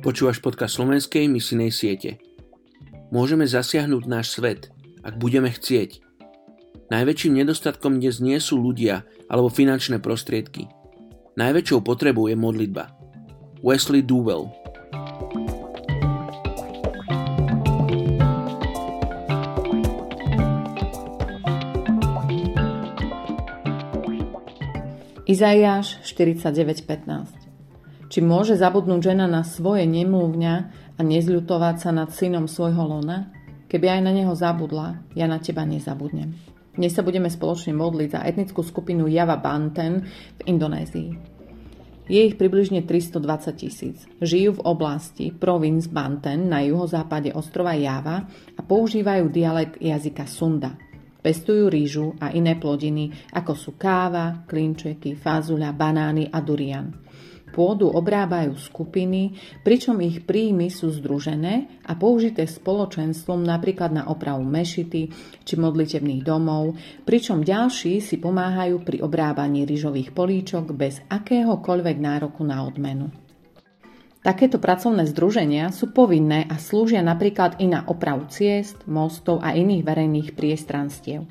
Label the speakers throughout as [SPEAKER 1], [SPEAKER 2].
[SPEAKER 1] Počúvaš podcast slovenskej misinej siete. Môžeme zasiahnuť náš svet, ak budeme chcieť. Najväčším nedostatkom dnes nie sú ľudia alebo finančné prostriedky. Najväčšou potrebou je modlitba. Wesley duvel.
[SPEAKER 2] Izaiáš 49.15 či môže zabudnúť žena na svoje nemluvňa a nezľutovať sa nad synom svojho lona? Keby aj na neho zabudla, ja na teba nezabudnem. Dnes sa budeme spoločne modliť za etnickú skupinu Java Banten v Indonézii. Je ich približne 320 tisíc. Žijú v oblasti provinc Banten na juhozápade ostrova Java a používajú dialekt jazyka Sunda. Pestujú rýžu a iné plodiny, ako sú káva, klinčeky, fazuľa, banány a durian. Pôdu obrábajú skupiny, pričom ich príjmy sú združené a použité spoločenstvom napríklad na opravu mešity či modlitevných domov, pričom ďalší si pomáhajú pri obrábaní ryžových políčok bez akéhokoľvek nároku na odmenu. Takéto pracovné združenia sú povinné a slúžia napríklad i na opravu ciest, mostov a iných verejných priestranstiev.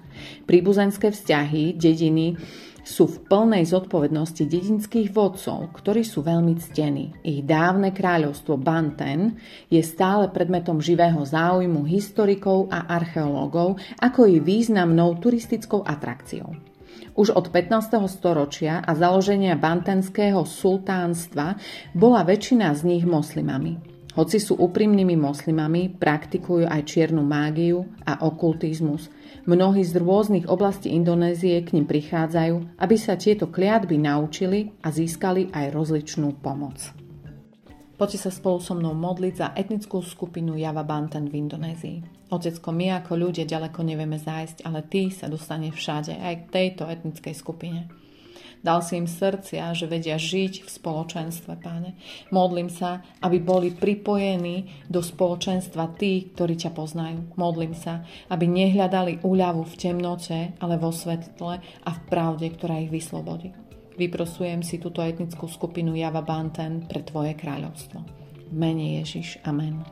[SPEAKER 2] Príbuzenské vzťahy, dediny sú v plnej zodpovednosti dedinských vodcov, ktorí sú veľmi ctení. Ich dávne kráľovstvo Banten je stále predmetom živého záujmu historikov a archeológov, ako i významnou turistickou atrakciou. Už od 15. storočia a založenia bantenského sultánstva bola väčšina z nich moslimami. Hoci sú úprimnými moslimami, praktikujú aj čiernu mágiu a okultizmus. Mnohí z rôznych oblastí Indonézie k ním prichádzajú, aby sa tieto kliatby naučili a získali aj rozličnú pomoc. Poďte sa spolu so mnou modliť za etnickú skupinu Java Banten v Indonézii. Otecko, my ako ľudia ďaleko nevieme zájsť, ale ty sa dostane všade, aj k tejto etnickej skupine. Dal si im srdcia, že vedia žiť v spoločenstve, páne. Modlím sa, aby boli pripojení do spoločenstva tí, ktorí ťa poznajú. Modlím sa, aby nehľadali úľavu v temnote, ale vo svetle a v pravde, ktorá ich vyslobodí. Vyprosujem si túto etnickú skupinu Java Banten pre Tvoje kráľovstvo. mene Ježiš. Amen.